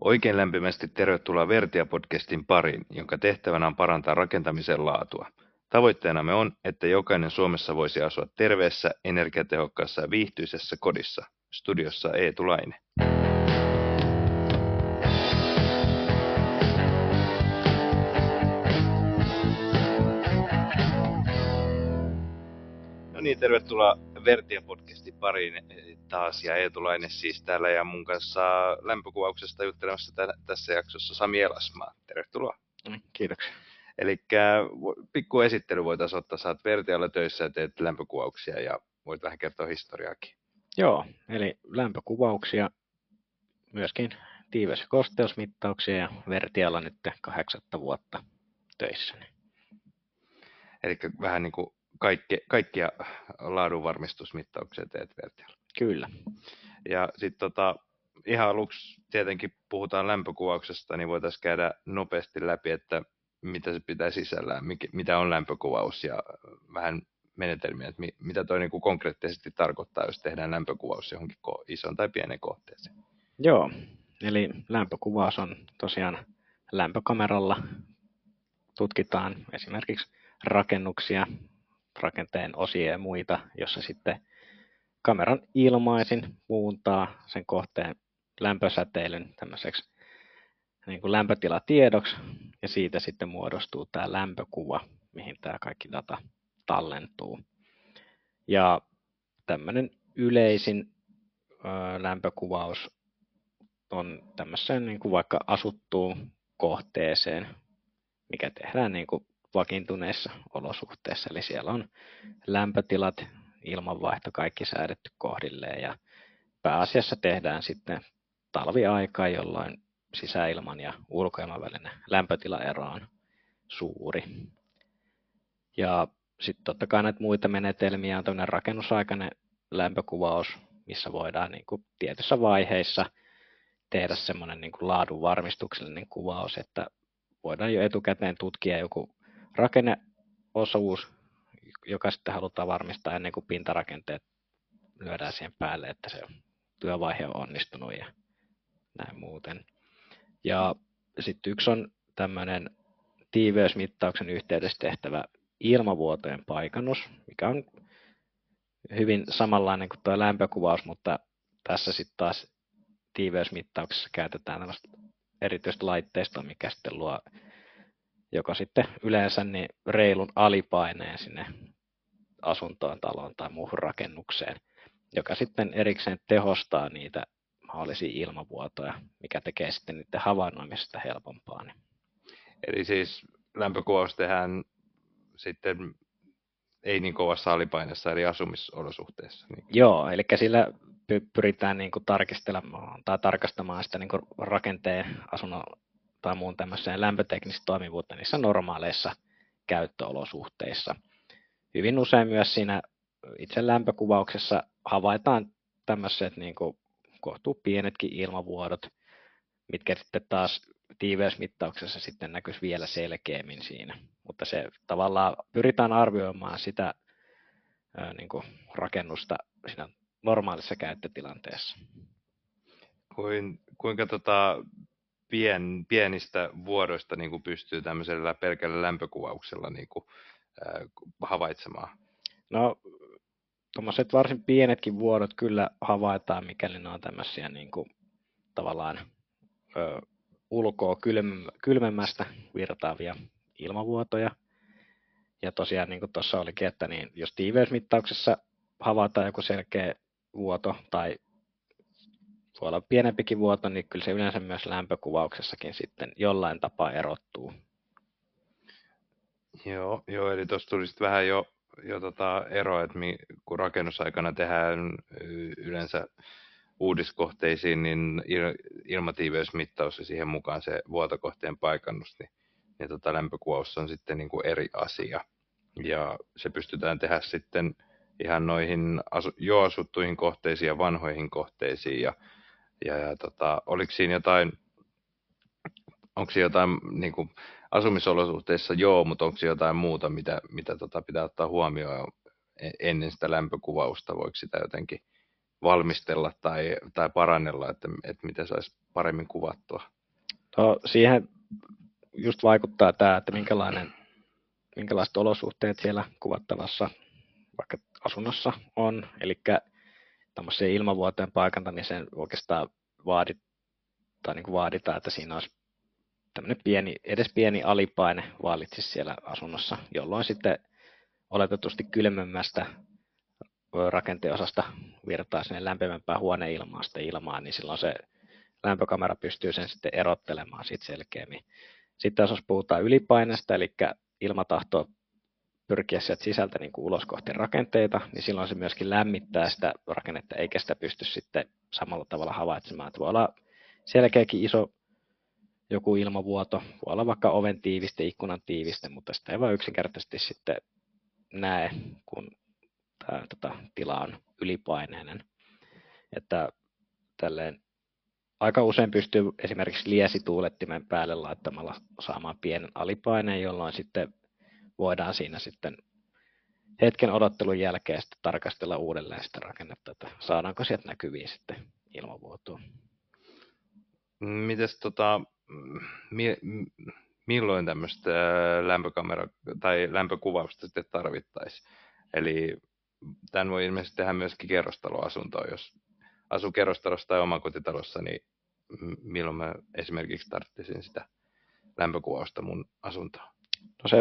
Oikein lämpimästi tervetuloa Vertia-podcastin pariin, jonka tehtävänä on parantaa rakentamisen laatua. Tavoitteenamme on, että jokainen Suomessa voisi asua terveessä, energiatehokkaassa ja viihtyisessä kodissa. Studiossa Eetu Laine. No niin, tervetuloa Vertia-podcastin pariin taas ja Eetu Laine siis täällä ja mun kanssa lämpökuvauksesta juttelemassa tä- tässä jaksossa Sami Elasmaa. Tervetuloa. Kiitoksia. Eli pikku esittely voitaisiin ottaa, oot Vertialla töissä ja teet lämpökuvauksia ja voit vähän kertoa historiaakin. Joo, eli lämpökuvauksia, myöskin tiives- ja kosteusmittauksia ja Vertialla nyt kahdeksatta vuotta töissä. Eli vähän niin kuin kaikki, kaikkia laadunvarmistusmittauksia teet Vertialla. Kyllä. Ja sitten tota, ihan aluksi tietenkin puhutaan lämpökuvauksesta, niin voitaisiin käydä nopeasti läpi, että mitä se pitää sisällään, mitä on lämpökuvaus ja vähän menetelmiä, että mitä toi niin kuin konkreettisesti tarkoittaa, jos tehdään lämpökuvaus johonkin ison tai pienen kohteeseen. Joo, eli lämpökuvaus on tosiaan lämpökameralla tutkitaan esimerkiksi rakennuksia, rakenteen osia ja muita, jossa sitten kameran ilmaisin muuntaa sen kohteen lämpösäteilyn tämmöiseksi niin kuin lämpötilatiedoksi, ja siitä sitten muodostuu tämä lämpökuva, mihin tämä kaikki data tallentuu. Ja tämmöinen yleisin lämpökuvaus on tämmöiseen niin kuin vaikka asuttuun kohteeseen, mikä tehdään niin kuin vakiintuneissa olosuhteissa. Eli siellä on lämpötilat, ilmanvaihto, kaikki säädetty kohdilleen ja pääasiassa tehdään sitten talviaikaa, jolloin sisäilman ja ulkoilman välinen lämpötilaero on suuri. Ja sitten totta kai näitä muita menetelmiä on tämmöinen rakennusaikainen lämpökuvaus, missä voidaan niin kuin tietyissä vaiheissa tehdä semmoinen niin laadun varmistuksellinen kuvaus, että voidaan jo etukäteen tutkia joku rakenneosuus, joka sitten halutaan varmistaa ennen kuin pintarakenteet lyödään siihen päälle, että se työvaihe on onnistunut ja näin muuten. Ja sitten yksi on tämmöinen tiiveysmittauksen yhteydessä tehtävä ilmavuotojen paikannus, mikä on hyvin samanlainen kuin tuo lämpökuvaus, mutta tässä sitten taas tiiveysmittauksessa käytetään tällaista erityistä laitteistoa, mikä sitten luo joka sitten yleensä niin reilun alipaineen sinne asuntoon, taloon tai muuhun rakennukseen, joka sitten erikseen tehostaa niitä mahdollisia ilmavuotoja, mikä tekee sitten niiden havainnoimisesta helpompaa. Niin. Eli siis lämpökuvaus tehdään sitten ei niin kovassa alipaineessa eli asumisolosuhteissa. Niin. Joo, eli sillä pyritään niin kuin tarkistelemaan tai tarkastamaan sitä niin kuin rakenteen asunnon tai muun tämmöiseen lämpöteknistä toimivuutta niissä normaaleissa käyttöolosuhteissa. Hyvin usein myös siinä itse lämpökuvauksessa havaitaan tämmöiset niin kohtuu pienetkin ilmavuodot, mitkä sitten taas tiiveysmittauksessa sitten näkyisi vielä selkeämmin siinä. Mutta se tavallaan pyritään arvioimaan sitä ää, niin kuin rakennusta siinä normaalissa käyttötilanteessa. Kuin, kuinka tota, pien, pienistä vuodoista niin kuin pystyy tämmöisellä pelkällä lämpökuvauksella niin kuin, ää, havaitsemaan? No tuommoiset varsin pienetkin vuodot kyllä havaitaan, mikäli ne on tämmöisiä niin kuin, tavallaan ö, ulkoa kylmemmästä virtaavia ilmavuotoja. Ja tosiaan niin kuin tuossa olikin, että niin, jos tiiveysmittauksessa havaitaan joku selkeä vuoto tai voi olla pienempikin vuoto, niin kyllä se yleensä myös lämpökuvauksessakin sitten jollain tapaa erottuu. Joo, joo eli tuossa tuli vähän jo jo tota ero, että mi, kun rakennusaikana tehdään yleensä uudiskohteisiin, niin ilmatiiveysmittaus ja siihen mukaan se vuotokohteen paikannus, niin, niin tota lämpökuvaus on sitten niin kuin eri asia. Ja se pystytään tehdä sitten ihan noihin asu, jo asuttuihin kohteisiin ja vanhoihin kohteisiin. Ja, ja, ja tota, oliko siinä jotain, onko siinä jotain niin kuin, asumisolosuhteissa joo, mutta onko jotain muuta, mitä, mitä tota pitää ottaa huomioon e-, ennen sitä lämpökuvausta? Voiko sitä jotenkin valmistella tai, tai parannella, että, että miten saisi paremmin kuvattua? No, siihen just vaikuttaa tämä, että minkälainen, minkälaiset olosuhteet siellä kuvattavassa vaikka asunnossa on. Eli tämmöiseen ilmavuoteen paikantamiseen oikeastaan vaadit, tai niin kuin vaaditaan, että siinä olisi tämmöinen pieni, edes pieni alipaine vallitsisi siellä asunnossa, jolloin sitten oletetusti kylmemmästä rakenteen osasta virtaa sinne lämpimämpään huoneilmaan sitten ilmaan, niin silloin se lämpökamera pystyy sen sitten erottelemaan siitä selkeämmin. Sitten jos puhutaan ylipaineesta, eli ilmatahto pyrkiä sieltä sisältä niin ulos kohti rakenteita, niin silloin se myöskin lämmittää sitä rakennetta, eikä sitä pysty sitten samalla tavalla havaitsemaan. Että voi olla selkeäkin iso joku ilmavuoto, voi olla vaikka oven tiiviste, ikkunan tiiviste, mutta sitä ei vaan yksinkertaisesti sitten näe, kun tämä tota, tila on ylipaineinen. Että tälleen aika usein pystyy esimerkiksi liesituulettimen päälle laittamalla saamaan pienen alipaineen, jolloin sitten voidaan siinä sitten hetken odottelun jälkeen sitten tarkastella uudelleen sitä rakennetta, että saadaanko sieltä näkyviin sitten ilmavuotoa. Mites tota, mi, milloin tämmöistä lämpökamera- tai lämpökuvausta sitten tarvittaisiin? Eli tämän voi ilmeisesti tehdä myöskin kerrostaloasuntoon, jos asuu kerrostalossa tai omakotitalossa, niin milloin mä esimerkiksi tarvitsisin sitä lämpökuvausta mun asuntoon? No se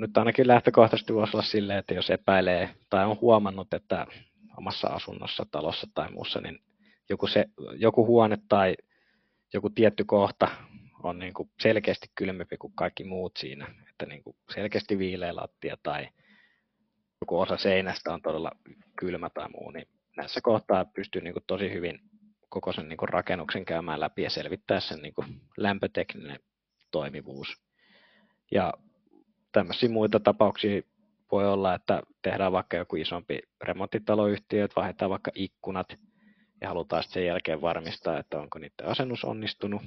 nyt ainakin lähtökohtaisesti voisi olla silleen, että jos epäilee tai on huomannut, että omassa asunnossa, talossa tai muussa, niin joku, se, joku huone tai joku tietty kohta on niin kuin selkeästi kylmempi kuin kaikki muut siinä, että niin kuin selkeästi viileä lattia tai joku osa seinästä on todella kylmä tai muu, niin näissä kohtaa pystyy niin kuin tosi hyvin koko sen niin kuin rakennuksen käymään läpi ja selvittää sen niin kuin lämpötekninen toimivuus. Ja tämmöisiä muita tapauksia voi olla, että tehdään vaikka joku isompi remonttitaloyhtiö, että vaihdetaan vaikka ikkunat ja halutaan sen jälkeen varmistaa, että onko niiden asennus onnistunut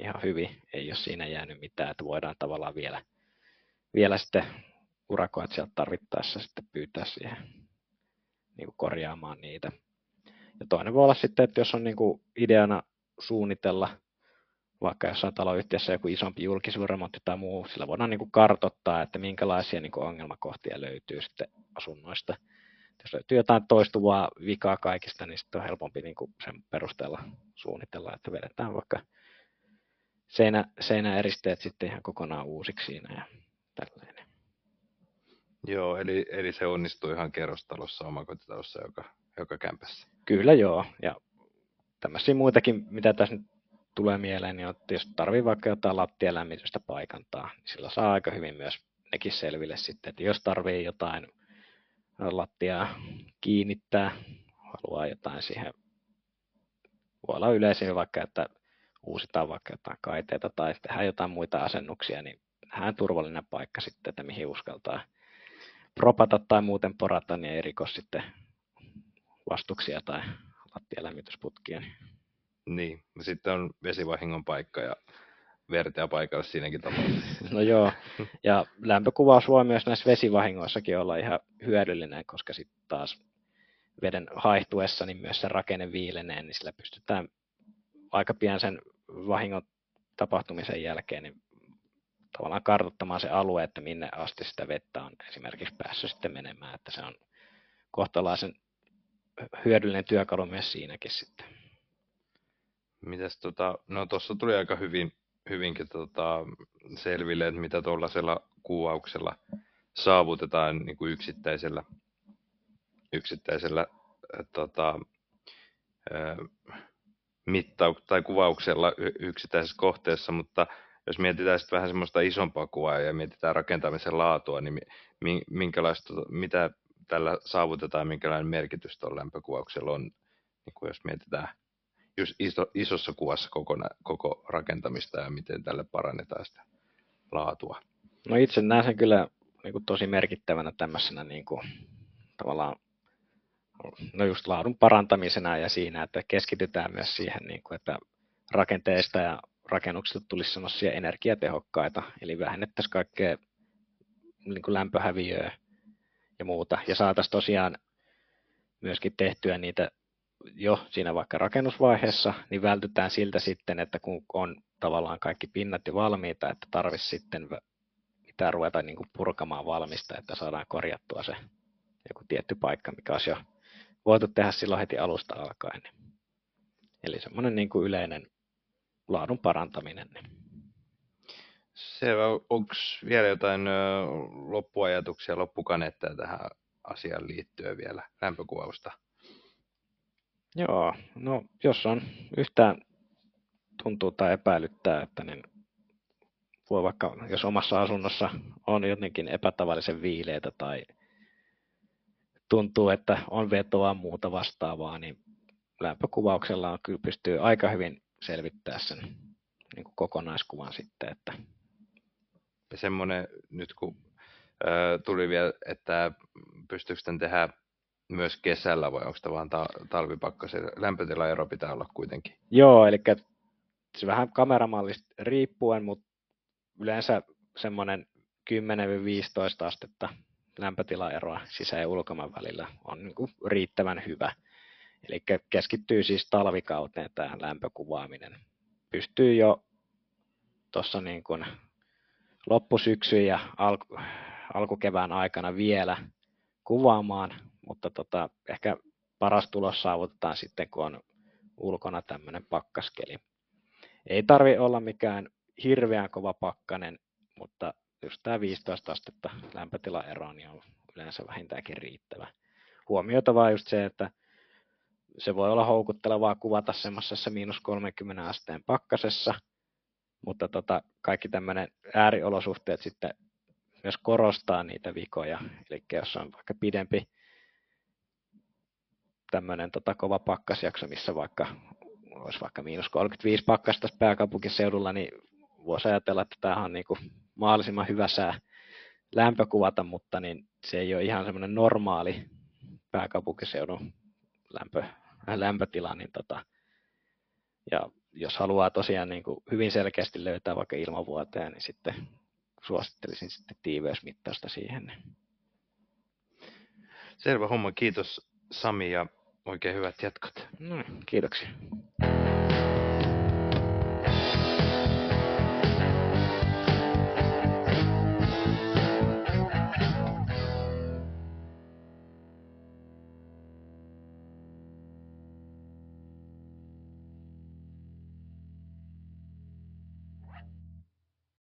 ihan hyvin, ei ole siinä jäänyt mitään, että voidaan tavallaan vielä, vielä sitten urakoitsijat tarvittaessa sitten pyytää siihen niin kuin korjaamaan niitä. Ja toinen voi olla sitten, että jos on niin kuin ideana suunnitella vaikka jossain taloyhtiössä joku isompi julkisuusremontti tai muu, sillä voidaan niin kuin kartottaa, että minkälaisia niin kuin ongelmakohtia löytyy sitten asunnoista. Jos löytyy jotain toistuvaa vikaa kaikista, niin sitten on helpompi niin kuin sen perusteella suunnitella, että vedetään vaikka seinä, seinäeristeet sitten ihan kokonaan uusiksi siinä ja tälleen. Joo, eli, eli se onnistuu ihan kerrostalossa, omakotitalossa, joka, joka kämpässä. Kyllä joo, ja tämmöisiä muitakin, mitä tässä nyt tulee mieleen, niin että jos tarvii vaikka jotain lattialämmitystä paikantaa, niin sillä saa aika hyvin myös nekin selville sitten, että jos tarvii jotain lattiaa kiinnittää, haluaa jotain siihen, voi olla yleisin vaikka, että uusitaan vaikka jotain kaiteita tai tehdään jotain muita asennuksia, niin nähdään turvallinen paikka sitten, että mihin uskaltaa propata tai muuten porata, niin ei sitten vastuksia tai lattialämmitysputkia. Niin, sitten on vesivahingon paikka ja vertea paikalla siinäkin tapauksessa. No joo, ja lämpökuvaus voi myös näissä vesivahingoissakin olla ihan hyödyllinen, koska sitten taas veden haihtuessa niin myös se rakenne viilenee, niin sillä pystytään aika pian sen vahingon tapahtumisen jälkeen niin tavallaan kartoittamaan se alue, että minne asti sitä vettä on esimerkiksi päässyt sitten menemään, että se on kohtalaisen hyödyllinen työkalu myös siinäkin sitten. Mitäs tota, no tuossa tuli aika hyvin, hyvinkin tota, selville, että mitä tuollaisella kuvauksella saavutetaan niin kuin yksittäisellä, yksittäisellä tota, mittau- tai kuvauksella yksittäisessä kohteessa, mutta jos mietitään sitten vähän semmoista isompaa kuvaa ja mietitään rakentamisen laatua, niin minkälaista, mitä tällä saavutetaan, minkälainen merkitys tuolla lämpökuvauksella on, niin kuin jos mietitään iso, isossa kuvassa koko, koko rakentamista ja miten tälle parannetaan sitä laatua. No itse näen sen kyllä niin kuin tosi merkittävänä tämmöisenä niin kuin, tavallaan no just laadun parantamisena ja siinä, että keskitytään myös siihen, niin kuin, että rakenteista ja rakennuksista tulisi sellaisia energiatehokkaita, eli vähennettäisiin kaikkea niin kuin lämpöhäviöä ja muuta, ja saataisiin tosiaan myöskin tehtyä niitä jo siinä vaikka rakennusvaiheessa, niin vältytään siltä sitten, että kun on tavallaan kaikki pinnat jo valmiita, että tarvitsisi sitten pitää ruveta niin kuin purkamaan valmista, että saadaan korjattua se joku tietty paikka, mikä olisi jo voitu tehdä silloin heti alusta alkaen. Eli semmoinen niin kuin yleinen laadun parantaminen. Selvä. Onko vielä jotain loppuajatuksia, loppukaneetteja tähän asiaan liittyen vielä lämpökuvausta? Joo, no jos on yhtään tuntuu tai epäilyttää, että niin voi vaikka, jos omassa asunnossa on jotenkin epätavallisen viileitä tai tuntuu, että on vetoa muuta vastaavaa, niin lämpökuvauksella on kyllä pystyy aika hyvin selvittää sen niin kuin kokonaiskuvan sitten. Että... Semmoinen nyt kun ö, tuli vielä, että pystyykö tämän tehdä myös kesällä vai onko tämä vaan ta- talvipakkasen? Lämpötilaero pitää olla kuitenkin. Joo, eli se vähän kameramallista riippuen, mutta yleensä semmoinen 10-15 astetta lämpötilaeroa sisä- ja ulkomaan välillä on niin kuin riittävän hyvä. Eli keskittyy siis talvikauteen tähän lämpökuvaaminen. Pystyy jo tuossa niin kuin loppusyksyn ja alku, alkukevään aikana vielä kuvaamaan, mutta tota, ehkä paras tulos saavutetaan sitten, kun on ulkona tämmöinen pakkaskeli. Ei tarvi olla mikään hirveän kova pakkanen, mutta just tämä 15 astetta lämpötilaero niin on yleensä vähintäänkin riittävä. Huomioitavaa just se, että se voi olla houkuttelevaa kuvata semmoisessa miinus 30 asteen pakkasessa, mutta tota, kaikki tämmöinen ääriolosuhteet sitten myös korostaa niitä vikoja. Eli jos on vaikka pidempi tämmöinen tota, kova pakkasjakso, missä vaikka olisi vaikka miinus 35 pakkasta pääkaupunkiseudulla, niin voisi ajatella, että tämä on niin kuin mahdollisimman hyvä sää lämpökuvata, mutta niin se ei ole ihan semmoinen normaali pääkaupunkiseudun lämpö, äh, lämpötila, niin tota, ja jos haluaa tosiaan niin kuin hyvin selkeästi löytää vaikka ilmavuoteen, niin sitten suosittelisin sitten tiiveysmittausta siihen. Selvä homma, kiitos Sami ja oikein hyvät jatkot. No, kiitoksia.